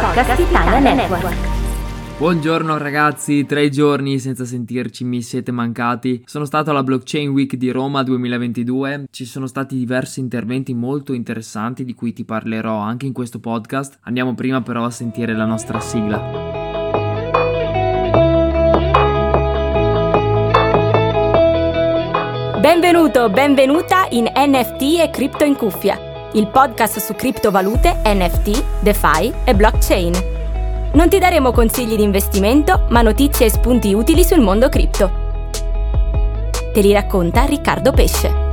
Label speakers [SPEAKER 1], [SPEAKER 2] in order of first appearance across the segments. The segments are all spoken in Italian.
[SPEAKER 1] podcast Italia Network.
[SPEAKER 2] Buongiorno ragazzi, tre giorni senza sentirci mi siete mancati. Sono stato alla Blockchain Week di Roma 2022, ci sono stati diversi interventi molto interessanti di cui ti parlerò anche in questo podcast. Andiamo prima però a sentire la nostra sigla.
[SPEAKER 1] Benvenuto, benvenuta in NFT e Cripto in cuffia, il podcast su criptovalute, NFT, DeFi e blockchain. Non ti daremo consigli di investimento, ma notizie e spunti utili sul mondo cripto. Te li racconta Riccardo Pesce.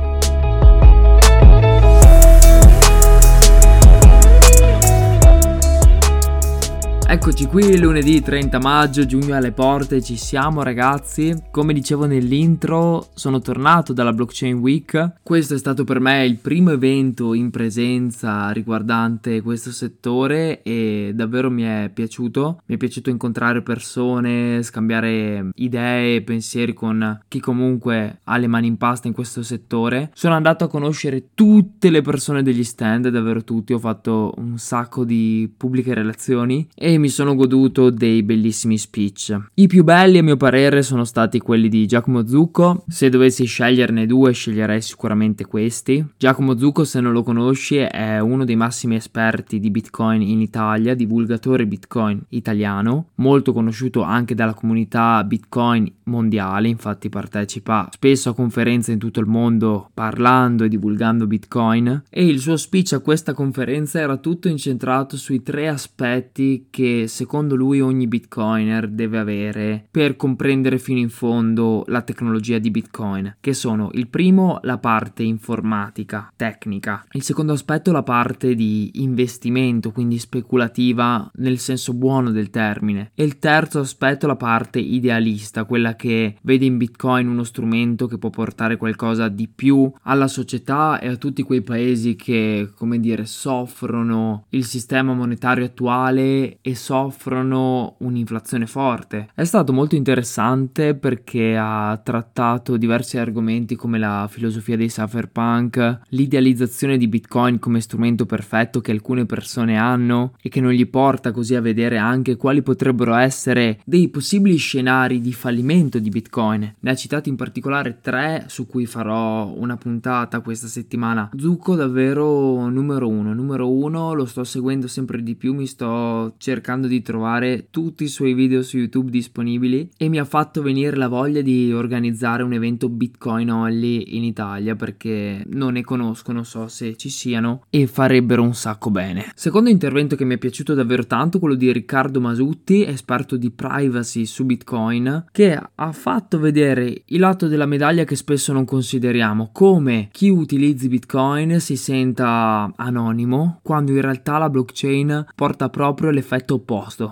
[SPEAKER 2] Eccoci qui, lunedì 30 maggio, giugno alle porte, ci siamo ragazzi. Come dicevo nell'intro, sono tornato dalla Blockchain Week. Questo è stato per me il primo evento in presenza riguardante questo settore e davvero mi è piaciuto. Mi è piaciuto incontrare persone, scambiare idee, pensieri con chi comunque ha le mani in pasta in questo settore. Sono andato a conoscere tutte le persone degli stand, davvero tutti. Ho fatto un sacco di pubbliche relazioni e mi sono goduto dei bellissimi speech. I più belli a mio parere sono stati quelli di Giacomo Zucco, se dovessi sceglierne due sceglierei sicuramente questi. Giacomo Zucco se non lo conosci è uno dei massimi esperti di Bitcoin in Italia, divulgatore Bitcoin italiano, molto conosciuto anche dalla comunità Bitcoin mondiale, infatti partecipa spesso a conferenze in tutto il mondo parlando e divulgando Bitcoin e il suo speech a questa conferenza era tutto incentrato sui tre aspetti che secondo lui ogni bitcoiner deve avere per comprendere fino in fondo la tecnologia di bitcoin, che sono il primo la parte informatica, tecnica, il secondo aspetto la parte di investimento, quindi speculativa nel senso buono del termine, e il terzo aspetto la parte idealista, quella che vede in bitcoin uno strumento che può portare qualcosa di più alla società e a tutti quei paesi che, come dire, soffrono il sistema monetario attuale e soffrono un'inflazione forte. È stato molto interessante perché ha trattato diversi argomenti come la filosofia dei cypherpunk, l'idealizzazione di Bitcoin come strumento perfetto che alcune persone hanno e che non gli porta così a vedere anche quali potrebbero essere dei possibili scenari di fallimento di Bitcoin. Ne ha citati in particolare tre su cui farò una puntata questa settimana. Zucco davvero numero uno, numero uno, lo sto seguendo sempre di più, mi sto cercando cercando di trovare tutti i suoi video su YouTube disponibili e mi ha fatto venire la voglia di organizzare un evento Bitcoin Only in Italia perché non ne conosco, non so se ci siano e farebbero un sacco bene. Secondo intervento che mi è piaciuto davvero tanto, quello di Riccardo Masutti, esperto di privacy su Bitcoin, che ha fatto vedere il lato della medaglia che spesso non consideriamo, come chi utilizzi Bitcoin si senta anonimo quando in realtà la blockchain porta proprio l'effetto opposto.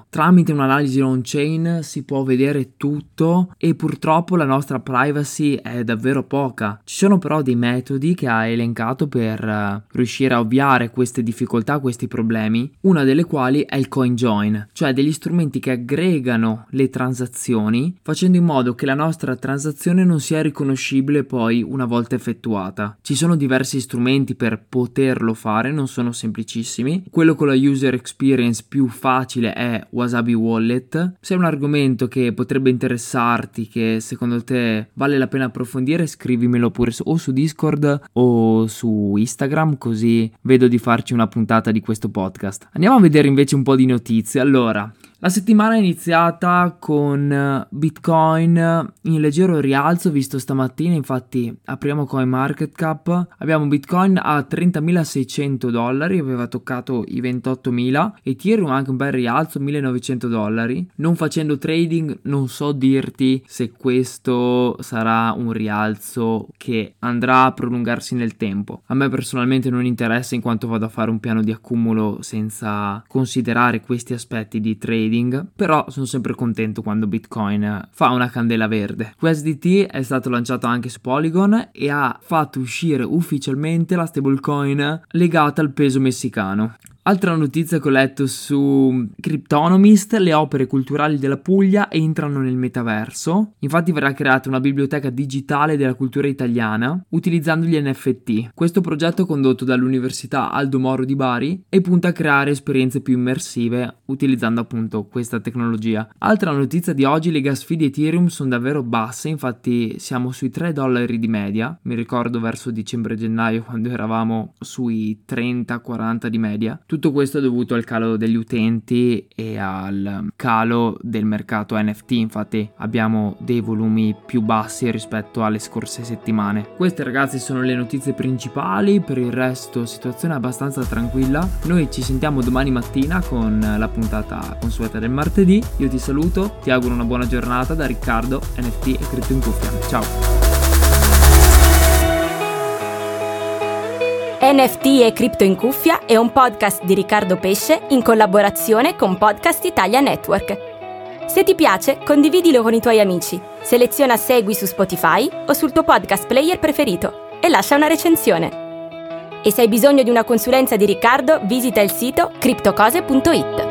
[SPEAKER 2] Tramite un'analisi on-chain si può vedere tutto e purtroppo la nostra privacy è davvero poca. Ci sono però dei metodi che ha elencato per uh, riuscire a ovviare queste difficoltà, questi problemi, una delle quali è il CoinJoin, cioè degli strumenti che aggregano le transazioni facendo in modo che la nostra transazione non sia riconoscibile poi una volta effettuata. Ci sono diversi strumenti per poterlo fare, non sono semplicissimi. Quello con la user experience più facile facile è Wasabi Wallet. Se è un argomento che potrebbe interessarti, che secondo te vale la pena approfondire, scrivimelo pure o su Discord o su Instagram, così vedo di farci una puntata di questo podcast. Andiamo a vedere invece un po' di notizie. Allora, la settimana è iniziata con eh, Bitcoin in leggero rialzo visto stamattina, infatti apriamo CoinMarketCap, abbiamo Bitcoin a 30.600 dollari, aveva toccato i 28.000, Ethereum anche un bel rialzo, 1.900 dollari. Non facendo trading non so dirti se questo sarà un rialzo che andrà a prolungarsi nel tempo. A me personalmente non interessa in quanto vado a fare un piano di accumulo senza considerare questi aspetti di trading trading, però sono sempre contento quando Bitcoin fa una candela verde. QSDT è stato lanciato anche su Polygon e ha fatto uscire ufficialmente la stablecoin legata al peso messicano. Altra notizia che ho letto su Cryptonomist, le opere culturali della Puglia entrano nel metaverso. Infatti verrà creata una biblioteca digitale della cultura italiana utilizzando gli NFT. Questo progetto è condotto dall'Università Aldo Moro di Bari e punta a creare esperienze più immersive utilizzando appunto questa tecnologia. Altra notizia di oggi, le gas fee di Ethereum sono davvero basse, infatti siamo sui 3 dollari di media. Mi ricordo verso dicembre-gennaio quando eravamo sui 30-40 di media. Tutto questo è dovuto al calo degli utenti e al calo del mercato NFT, infatti abbiamo dei volumi più bassi rispetto alle scorse settimane. Queste ragazzi sono le notizie principali, per il resto situazione abbastanza tranquilla. Noi ci sentiamo domani mattina con la puntata consueta del martedì. Io ti saluto, ti auguro una buona giornata da Riccardo, NFT e Crypto in Cuffia. Ciao!
[SPEAKER 1] NFT e Cripto in Cuffia è un podcast di Riccardo Pesce in collaborazione con Podcast Italia Network. Se ti piace, condividilo con i tuoi amici, seleziona Segui su Spotify o sul tuo podcast player preferito e lascia una recensione. E se hai bisogno di una consulenza di Riccardo, visita il sito criptocose.it.